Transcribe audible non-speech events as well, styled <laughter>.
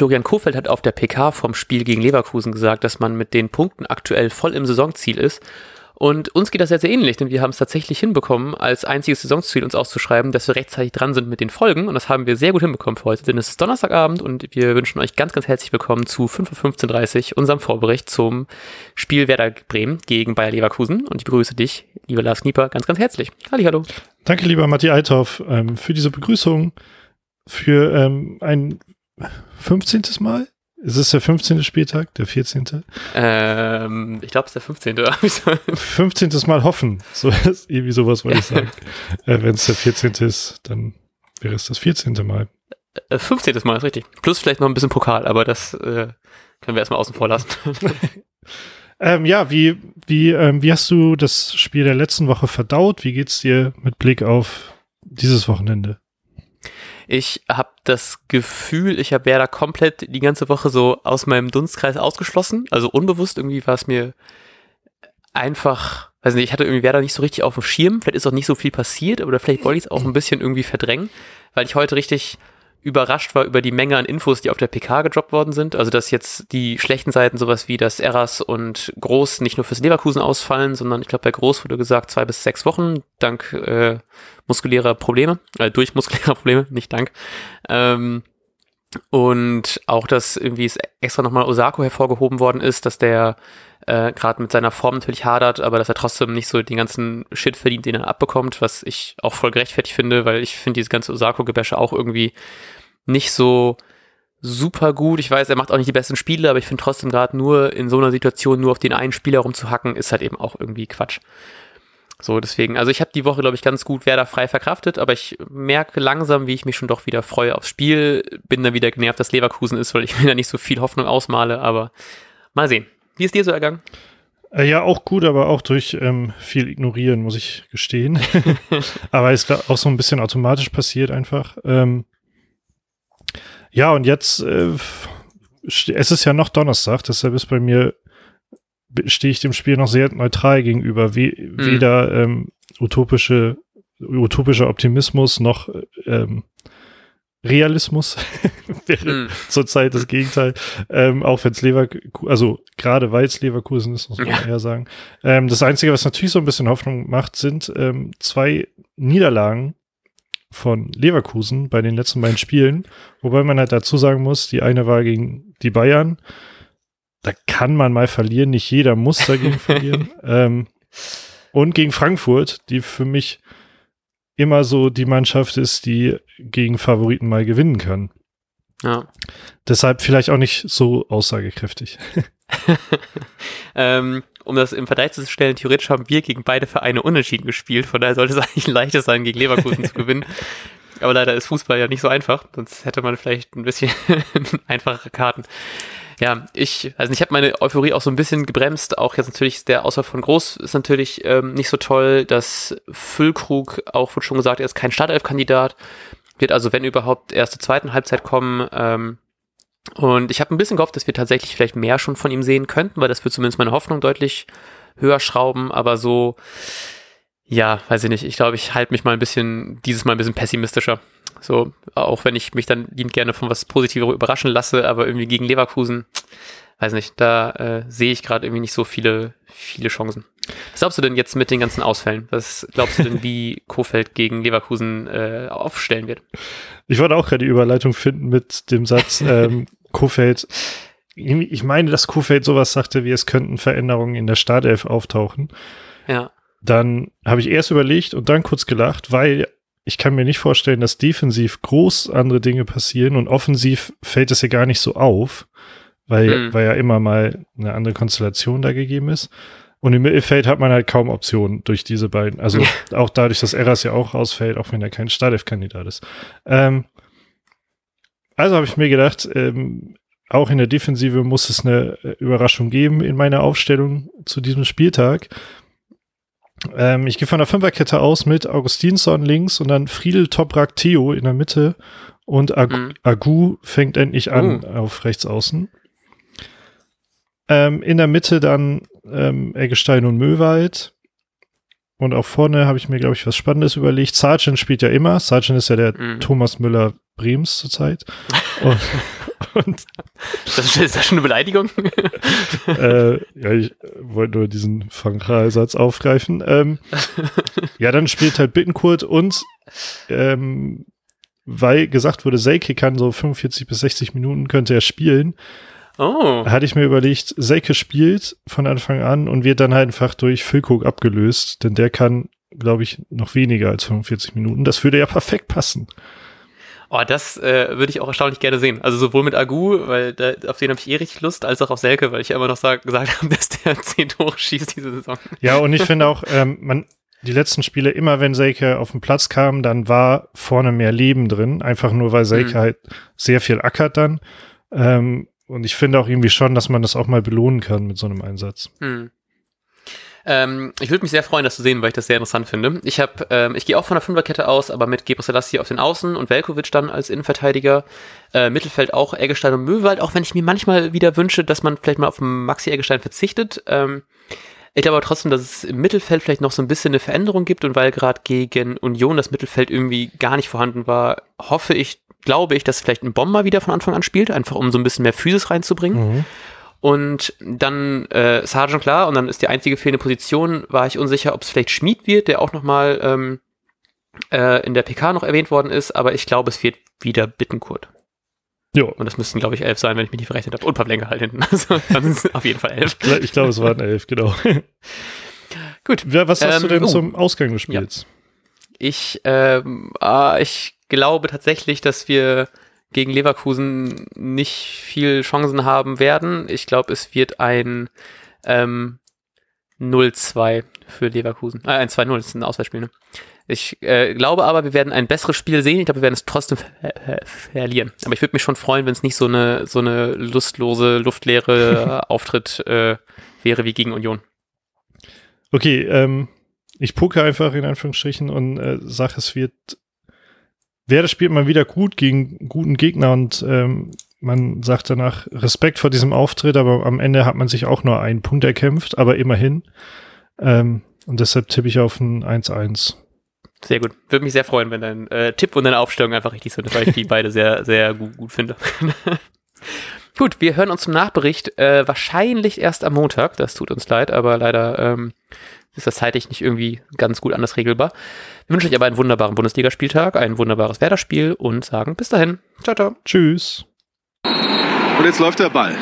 Florian Kofeld hat auf der PK vom Spiel gegen Leverkusen gesagt, dass man mit den Punkten aktuell voll im Saisonziel ist. Und uns geht das sehr, sehr ähnlich, denn wir haben es tatsächlich hinbekommen, als einziges Saisonziel uns auszuschreiben, dass wir rechtzeitig dran sind mit den Folgen. Und das haben wir sehr gut hinbekommen für heute, denn es ist Donnerstagabend und wir wünschen euch ganz, ganz herzlich willkommen zu 5.15.30 Uhr, unserem Vorbericht zum Spiel Werder Bremen gegen Bayer Leverkusen. Und ich begrüße dich, lieber Lars Knieper, ganz, ganz herzlich. Halli, hallo. Danke, lieber Matti Althoff, ähm, für diese Begrüßung, für ähm, ein 15. Mal ist es der 15. Spieltag, der 14.? Ähm, ich glaube, es ist der 15. 15. <laughs> Mal hoffen. So, irgendwie sowas wollte ich <laughs> sagen. äh, Wenn es der 14. ist, dann wäre es das 14. Mal. 15. Äh, Mal ist richtig. Plus vielleicht noch ein bisschen Pokal, aber das äh, können wir erstmal außen vor lassen. <laughs> ähm, ja, wie, wie, ähm, wie hast du das Spiel der letzten Woche verdaut? Wie geht's dir mit Blick auf dieses Wochenende? Ich habe das Gefühl, ich habe Werder komplett die ganze Woche so aus meinem Dunstkreis ausgeschlossen. Also unbewusst irgendwie war es mir einfach, weiß nicht, ich hatte irgendwie Werder nicht so richtig auf dem Schirm. Vielleicht ist auch nicht so viel passiert, oder vielleicht wollte ich es auch ein bisschen irgendwie verdrängen, weil ich heute richtig überrascht war über die Menge an Infos, die auf der PK gedroppt worden sind. Also, dass jetzt die schlechten Seiten sowas wie das Eras und Groß nicht nur fürs Leverkusen ausfallen, sondern ich glaube, bei Groß wurde gesagt zwei bis sechs Wochen dank äh, muskulärer Probleme, äh, durch muskulärer <laughs> Probleme, nicht dank. Ähm, und auch, dass irgendwie es extra nochmal Osako hervorgehoben worden ist, dass der äh, gerade mit seiner Form natürlich hadert, aber dass er trotzdem nicht so den ganzen Shit verdient, den er abbekommt, was ich auch voll gerechtfertigt finde, weil ich finde dieses ganze Osako-Gebäsche auch irgendwie nicht so super gut. Ich weiß, er macht auch nicht die besten Spiele, aber ich finde trotzdem gerade nur in so einer Situation nur auf den einen Spieler rumzuhacken, ist halt eben auch irgendwie Quatsch. So, deswegen, also ich habe die Woche, glaube ich, ganz gut Werder frei verkraftet, aber ich merke langsam, wie ich mich schon doch wieder freue aufs Spiel. Bin dann wieder genervt, dass Leverkusen ist, weil ich <laughs> mir da nicht so viel Hoffnung ausmale, aber mal sehen. Wie ist dir so ergangen? Äh, ja, auch gut, aber auch durch ähm, viel Ignorieren, muss ich gestehen. <laughs> aber ist auch so ein bisschen automatisch passiert einfach. Ähm, ja, und jetzt, äh, es ist ja noch Donnerstag, deshalb ist bei mir, stehe ich dem Spiel noch sehr neutral gegenüber. We mhm. Weder ähm, utopische, utopischer Optimismus noch ähm, Realismus <laughs> wäre mm. zurzeit das Gegenteil. Ähm, auch wenn es Leverkusen, also gerade weil es Leverkusen ist, muss man ja. eher sagen. Ähm, das Einzige, was natürlich so ein bisschen Hoffnung macht, sind ähm, zwei Niederlagen von Leverkusen bei den letzten beiden Spielen. Wobei man halt dazu sagen muss, die eine war gegen die Bayern. Da kann man mal verlieren, nicht jeder muss dagegen <laughs> verlieren. Ähm, und gegen Frankfurt, die für mich immer so die Mannschaft ist, die gegen Favoriten mal gewinnen kann. Ja. Deshalb vielleicht auch nicht so aussagekräftig. <laughs> ähm, um das im Vergleich zu stellen, theoretisch haben wir gegen beide Vereine unentschieden gespielt, von daher sollte es <laughs> eigentlich ein leichtes sein, gegen Leverkusen zu gewinnen. Aber leider ist Fußball ja nicht so einfach, sonst hätte man vielleicht ein bisschen einfachere Karten. Ja, ich, also ich habe meine Euphorie auch so ein bisschen gebremst. Auch jetzt natürlich der Auswahl von Groß ist natürlich ähm, nicht so toll. Das Füllkrug, auch wurde schon gesagt, er ist kein Startelf-Kandidat. Wird also, wenn überhaupt, erst zur zweiten Halbzeit kommen. Ähm, und ich habe ein bisschen gehofft, dass wir tatsächlich vielleicht mehr schon von ihm sehen könnten, weil das wird zumindest meine Hoffnung deutlich höher schrauben. Aber so, ja, weiß ich nicht. Ich glaube, ich halte mich mal ein bisschen, dieses Mal ein bisschen pessimistischer. So, auch wenn ich mich dann liebend gerne von was Positiverem überraschen lasse, aber irgendwie gegen Leverkusen, weiß nicht, da äh, sehe ich gerade irgendwie nicht so viele, viele Chancen. Was glaubst du denn jetzt mit den ganzen Ausfällen? Was glaubst du denn, wie <laughs> Kofeld gegen Leverkusen äh, aufstellen wird? Ich wollte auch gerade die Überleitung finden mit dem Satz, <laughs> ähm, Kofeld, ich meine, dass Kofeld sowas sagte, wie es könnten Veränderungen in der Startelf auftauchen. Ja. Dann habe ich erst überlegt und dann kurz gelacht, weil ich kann mir nicht vorstellen, dass defensiv groß andere Dinge passieren und offensiv fällt es ja gar nicht so auf, weil, mhm. weil ja immer mal eine andere Konstellation da gegeben ist. Und im Mittelfeld hat man halt kaum Optionen durch diese beiden. Also auch dadurch, dass Eras ja auch rausfällt, auch wenn er kein Startelf-Kandidat ist. Ähm, also habe ich mir gedacht, ähm, auch in der Defensive muss es eine äh, Überraschung geben in meiner Aufstellung zu diesem Spieltag. Ähm, ich gehe von der Fünferkette aus mit Augustinsson links und dann Friedel, Toprak, Theo in der Mitte und Agu, mhm. Agu fängt endlich an uh. auf rechts außen. Ähm, in der Mitte dann ähm, Eggestein und Möwald. Und auch vorne habe ich mir, glaube ich, was Spannendes überlegt. Sargent spielt ja immer. Sargent ist ja der mhm. Thomas Müller Brems zurzeit. <laughs> Und, und das ist das schon eine Beleidigung? <laughs> äh, ja, ich wollte nur diesen Fanchal-Satz aufgreifen. Ähm, ja, dann spielt halt Bittenkurt und ähm, weil gesagt wurde, Seike kann so 45 bis 60 Minuten könnte er spielen, Oh. hatte ich mir überlegt, Seike spielt von Anfang an und wird dann halt einfach durch Füllkrug abgelöst, denn der kann, glaube ich, noch weniger als 45 Minuten. Das würde ja perfekt passen. Oh, das äh, würde ich auch erstaunlich gerne sehen. Also sowohl mit Agu, weil da, auf den habe ich eh richtig Lust, als auch auf Selke, weil ich ja immer noch sag, gesagt <laughs> habe, dass der 10 Tore schießt diese Saison. Ja, und ich finde auch, ähm, man, die letzten Spiele, immer wenn Seike auf den Platz kam, dann war vorne mehr Leben drin, einfach nur weil Seike Mhm. halt sehr viel ackert dann. Ähm, und ich finde auch irgendwie schon, dass man das auch mal belohnen kann mit so einem Einsatz. Hm. Ähm, ich würde mich sehr freuen, das zu sehen, weil ich das sehr interessant finde. Ich habe, ähm, ich gehe auch von der Fünferkette aus, aber mit Gebre Selassie auf den Außen und Velkovic dann als Innenverteidiger. Äh, Mittelfeld auch Eggestein und Möwald, auch wenn ich mir manchmal wieder wünsche, dass man vielleicht mal auf Maxi Eggestein verzichtet. Ähm, ich glaube aber trotzdem, dass es im Mittelfeld vielleicht noch so ein bisschen eine Veränderung gibt und weil gerade gegen Union das Mittelfeld irgendwie gar nicht vorhanden war, hoffe ich, glaube ich, dass vielleicht ein Bomber wieder von Anfang an spielt, einfach um so ein bisschen mehr Physis reinzubringen. Mhm. Und dann äh, Sargent klar, und dann ist die einzige fehlende Position, war ich unsicher, ob es vielleicht Schmied wird, der auch nochmal ähm, äh, in der PK noch erwähnt worden ist, aber ich glaube, es wird wieder Bittenkurt. Ja, Und das müssten, glaube ich, elf sein, wenn ich mich nicht verrechnet habe. Und Pavlenka halt hinten. <laughs> Also, dann sind es auf jeden Fall elf. ich glaube, es waren elf, genau. <laughs> Gut. Wer, was hast du Ähm, denn oh. zum Ausgang des Spiels? Ich, ähm, ah, ich glaube tatsächlich, dass wir gegen Leverkusen nicht viel Chancen haben werden. Ich glaube, es wird ein ähm, 0-2 für Leverkusen. Äh, ein 2-0, das ist ein Auswärtsspiel, ne? Ich äh, glaube aber, wir werden ein besseres Spiel sehen. Ich glaube, wir werden es trotzdem ver ver verlieren. Aber ich würde mich schon freuen, wenn es nicht so eine so eine lustlose, luftleere <laughs> Auftritt äh, wäre wie gegen Union. Okay, ähm, ich pucke einfach in Anführungsstrichen und äh, sage, es wird, Werder spielt mal wieder gut gegen guten Gegner und ähm, man sagt danach Respekt vor diesem Auftritt, aber am Ende hat man sich auch nur einen Punkt erkämpft, aber immerhin. Ähm, und deshalb tippe ich auf ein 1-1. Sehr gut. Würde mich sehr freuen, wenn dein äh, Tipp und deine Aufstellung einfach richtig sind, weil ich die <laughs> beide sehr, sehr gut, gut finde. <laughs> gut, wir hören uns zum Nachbericht äh, wahrscheinlich erst am Montag. Das tut uns leid, aber leider ähm, ist das zeitlich nicht irgendwie ganz gut anders regelbar. Wir wünschen euch aber einen wunderbaren Bundesligaspieltag, ein wunderbares Werder-Spiel und sagen bis dahin. Ciao, ciao. Tschüss. Und jetzt läuft der Ball.